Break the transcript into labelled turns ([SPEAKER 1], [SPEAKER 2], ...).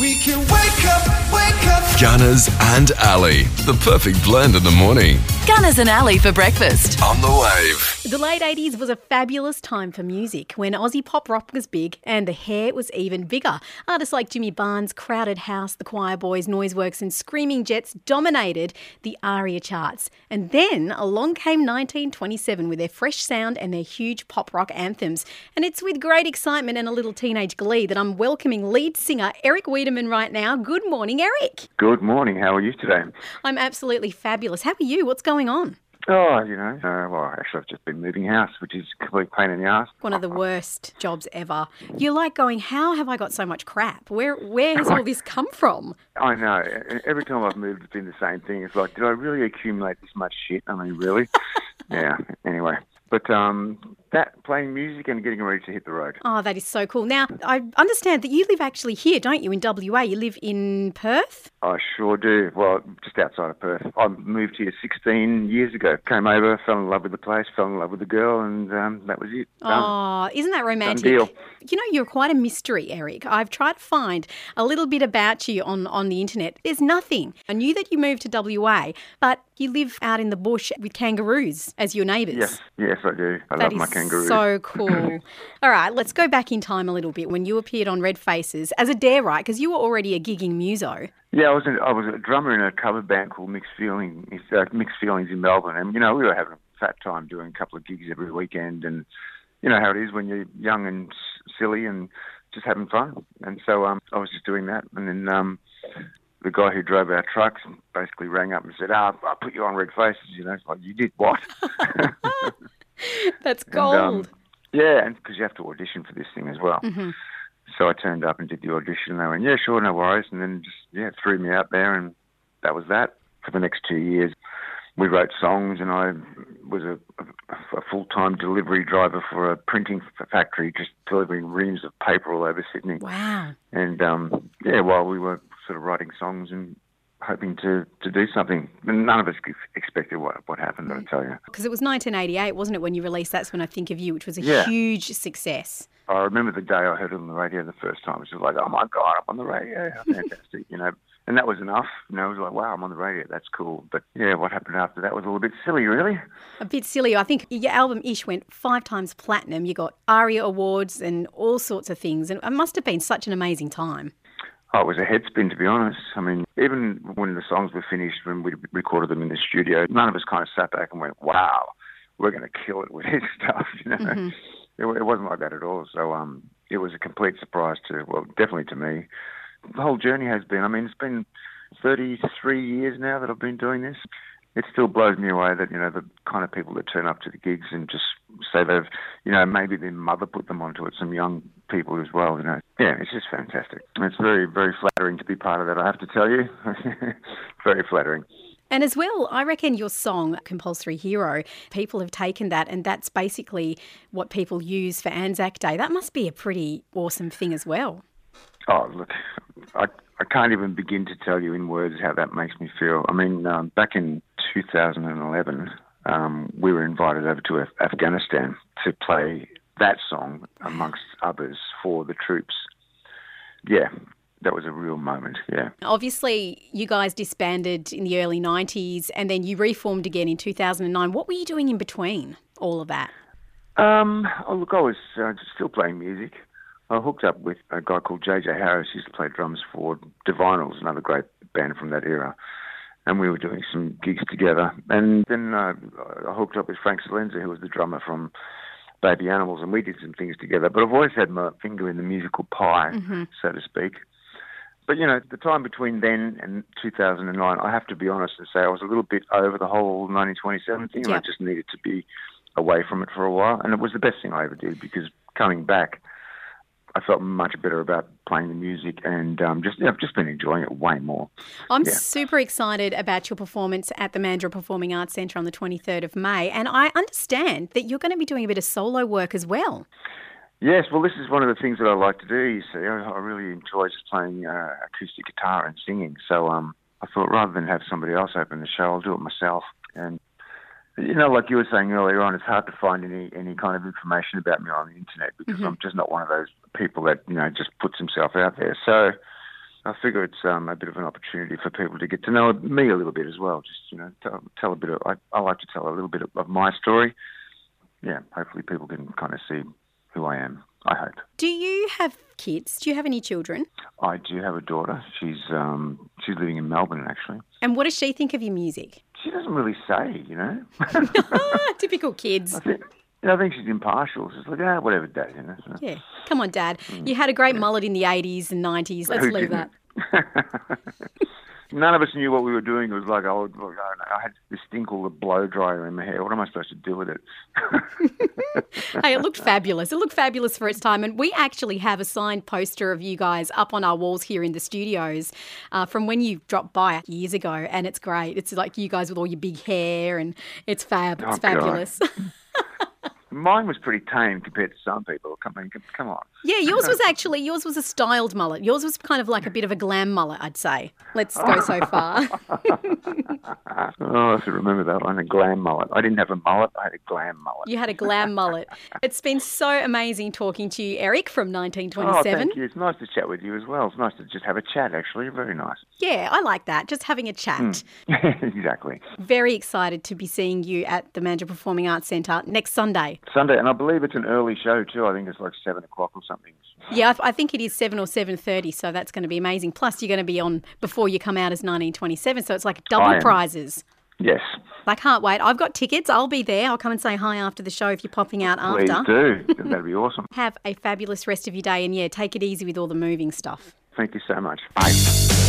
[SPEAKER 1] We can wake up, wake up.
[SPEAKER 2] Gunners and Ali, the perfect blend in the morning.
[SPEAKER 3] Gunners and Ali for breakfast.
[SPEAKER 2] On the wave.
[SPEAKER 4] The late 80s was a fabulous time for music when Aussie pop rock was big and the hair was even bigger. Artists like Jimmy Barnes, Crowded House, The Choirboys, Noiseworks, and Screaming Jets dominated the ARIA charts. And then along came 1927 with their fresh sound and their huge pop rock anthems. And it's with great excitement and a little teenage glee that I'm welcoming lead singer Erik Weideman right now. Good morning, Erik.
[SPEAKER 5] Good morning. How are you today?
[SPEAKER 4] I'm absolutely fabulous. How are you? What's going on?
[SPEAKER 5] Oh, you know, uh, well, actually, I've just been moving house, which is a complete pain in the ass.
[SPEAKER 4] One of the worst jobs ever. You're like going, how have I got so much crap? Where where has all this come from?
[SPEAKER 5] I know. Every time I've moved, it's been the same thing. It's like, did I really accumulate this much shit? I mean, really? yeah. Anyway, but um, that playing music and getting ready to hit the road.
[SPEAKER 4] Oh, that is so cool. Now, I understand that you live actually here, don't you, in WA? You live in Perth?
[SPEAKER 5] I sure do. Well, just outside of Perth. I moved here 16 years ago. Came over, fell in love with the place, fell in love with the girl, and um, that was it. Done.
[SPEAKER 4] Oh, isn't that romantic?
[SPEAKER 5] deal.
[SPEAKER 4] You know, you're quite a mystery, Erik. I've tried to find a little bit about you on, on the internet. There's nothing. I knew that you moved to WA, but you live out in the bush with kangaroos as your neighbours.
[SPEAKER 5] Yes, yes, I do. I
[SPEAKER 4] That
[SPEAKER 5] love my kangaroo.
[SPEAKER 4] so cool. All right, let's go back in time a little bit when you appeared on Red Faces as a dare, right? Because you were already a gigging muso.
[SPEAKER 5] Yeah, I was a, I was a drummer in a cover band called Mixed Feelings, uh, Mixed Feelings in Melbourne, and you know we were having a fat time doing a couple of gigs every weekend, and you know how it is when you're young and s- silly and just having fun. And so um, I was just doing that, and then um, the guy who drove our trucks basically rang up and said, "Ah, I put you on Red Faces." You know, it's like you did what?
[SPEAKER 4] That's
[SPEAKER 5] And,
[SPEAKER 4] gold.
[SPEAKER 5] um, yeah, and because you have to audition for this thing as well.
[SPEAKER 4] Mm-hmm.
[SPEAKER 5] So I turned up and did the audition. And they went, yeah, sure, no worries. And then just, yeah, threw me out there. And that was that. For the next two years, we wrote songs and I was a, a, a full-time delivery driver for a printing factory, just delivering reams of paper all over Sydney.
[SPEAKER 4] wow.
[SPEAKER 5] And, um, yeah, while we were sort of writing songs and hoping to, to do something. None of us expected what, what happened, I'll tell you. Mm.
[SPEAKER 4] Because it was 1988, wasn't it, when you released That's When I Think of You, which was a
[SPEAKER 5] Yeah.
[SPEAKER 4] huge success.
[SPEAKER 5] I remember the day I heard it on the radio the first time. It was just like, oh my God, I'm on the radio. Fantastic, you know. And that was enough. You know, it was like, wow, I'm on the radio. That's cool. But yeah, what happened after that was a little bit silly, really.
[SPEAKER 4] A bit silly. I think your album Ish went five times platinum. You got ARIA awards and all sorts of things. And it must have been such an amazing time.
[SPEAKER 5] Oh, it was a head spin, to be honest. I mean, even when the songs were finished, when we recorded them in the studio, none of us kind of sat back and went, wow, we're going to kill it with this stuff, you know. It, it wasn't like that at all. So um, it was a complete surprise to, well, definitely to me. The whole journey has been, I mean, it's been 33 years now that I've been doing this. It still blows me away that, you know, the kind of people that turn up to the gigs and just say they've, you know, maybe their mother put them onto it, some young people as well, you know. Yeah, it's just fantastic. It's very, very flattering to be part of that, I have to tell you. very flattering.
[SPEAKER 4] And as well, I reckon your song, Compulsory Hero, people have taken that and that's basically what people use for Anzac Day. That must be a pretty awesome thing as well.
[SPEAKER 5] Oh, look, I, I can't even begin to tell you in words how that makes me feel. I mean, um, back in 2011, um, we were invited over to Af- Afghanistan to play that song, amongst others, for the troops. Yeah, that was a real moment, yeah.
[SPEAKER 4] Obviously, you guys disbanded in the early 90s and then you reformed again in 2009. What were you doing in between all of that?
[SPEAKER 5] Um, oh, look, I was uh, still playing music. I hooked up with a guy called JJ Harris. He used to play drums for Divinyls, another great band from that era. And we were doing some gigs together. And then uh, I hooked up with Frank Celenza, who was the drummer from Baby Animals, and we did some things together. But I've always had my finger in the musical pie, so to speak. But you know, the time between then and 2009, I have to be honest and say I was a little bit over the whole 1927 thing. and I just needed to be away from it for a while, and it was the best thing I ever did because coming back, I felt much better about playing the music and um, just I've just been enjoying it way more.
[SPEAKER 4] I'm
[SPEAKER 5] Yeah.
[SPEAKER 4] super excited about your performance at the Mandurah Performing Arts Centre on the 23rd of May. And I understand that you're going to be doing a bit of solo work as well.
[SPEAKER 5] Yes, well, this is one of the things that I like to do. You see, I, I really enjoy just playing uh, acoustic guitar and singing. So um, I thought rather than have somebody else open the show, I'll do it myself. And you know, like you were saying earlier on, it's hard to find any any kind of information about me on the internet because I'm just not one of those people that you know just puts himself out there. So I figure it's um, a bit of an opportunity for people to get to know me a little bit as well. Just you know, tell, tell a bit of. I, I like to tell a little bit of, of my story. Yeah, hopefully people can kind of see who I am. I hope.
[SPEAKER 4] Do you have kids? Do you have any children?
[SPEAKER 5] I do have a daughter. She's um, she's living in Melbourne actually.
[SPEAKER 4] And what does she think of your music?
[SPEAKER 5] She doesn't really say, you know.
[SPEAKER 4] Ah, typical kids.
[SPEAKER 5] I think, you know, I think she's impartial. She's like, ah, whatever, Dad. You know. So.
[SPEAKER 4] Yeah. Come on, Dad. You had a great mullet in the 80s and 90s. Let's
[SPEAKER 5] Who
[SPEAKER 4] leave that.
[SPEAKER 5] None of us knew what we were doing. It was like, oh, look, I, don't know, I had this thing called a blow dryer in my hair. What am I supposed to do with it?
[SPEAKER 4] hey, it looked fabulous. It looked fabulous for its time. And we actually have a signed poster of you guys up on our walls here in the studios uh, from when you dropped by years ago. And it's great. It's like you guys with all your big hair, and it's fab. It's
[SPEAKER 5] Oh,
[SPEAKER 4] fabulous.
[SPEAKER 5] Mine was pretty tame compared to some people. Come on, come on.
[SPEAKER 4] yeah, yours was actually, yours was a styled mullet. Yours was kind of like a bit of a glam mullet, I'd say. Let's go so far.
[SPEAKER 5] Oh, I should remember that one. A glam mullet. I didn't have a mullet. I had a glam mullet.
[SPEAKER 4] You had a glam mullet. It's been so amazing talking to you, Erik, from 1927.
[SPEAKER 5] Oh,
[SPEAKER 4] 1927.
[SPEAKER 5] thank you. It's nice to chat with you as well. It's nice to just have a chat, actually. Very nice.
[SPEAKER 4] Yeah, I like that. Just having a chat. Hmm.
[SPEAKER 5] exactly.
[SPEAKER 4] Very excited to be seeing you at the Mandurah Performing Arts Centre next Sunday.
[SPEAKER 5] Sunday, and I believe it's an early show too. I think it's like seven o'clock or something.
[SPEAKER 4] Yeah, I I think it is seven or seven thirty, so that's going to be amazing. Plus, you're going to be on before you come out as 1927, so it's like double prizes.
[SPEAKER 5] Yes,
[SPEAKER 4] I can't wait. I've got tickets. I'll be there. I'll come and say hi after the show if you're popping out
[SPEAKER 5] please
[SPEAKER 4] after.
[SPEAKER 5] do. That'd be awesome.
[SPEAKER 4] Have a fabulous rest of your day, and yeah, take it easy with all the moving stuff.
[SPEAKER 5] Thank you so much. Bye.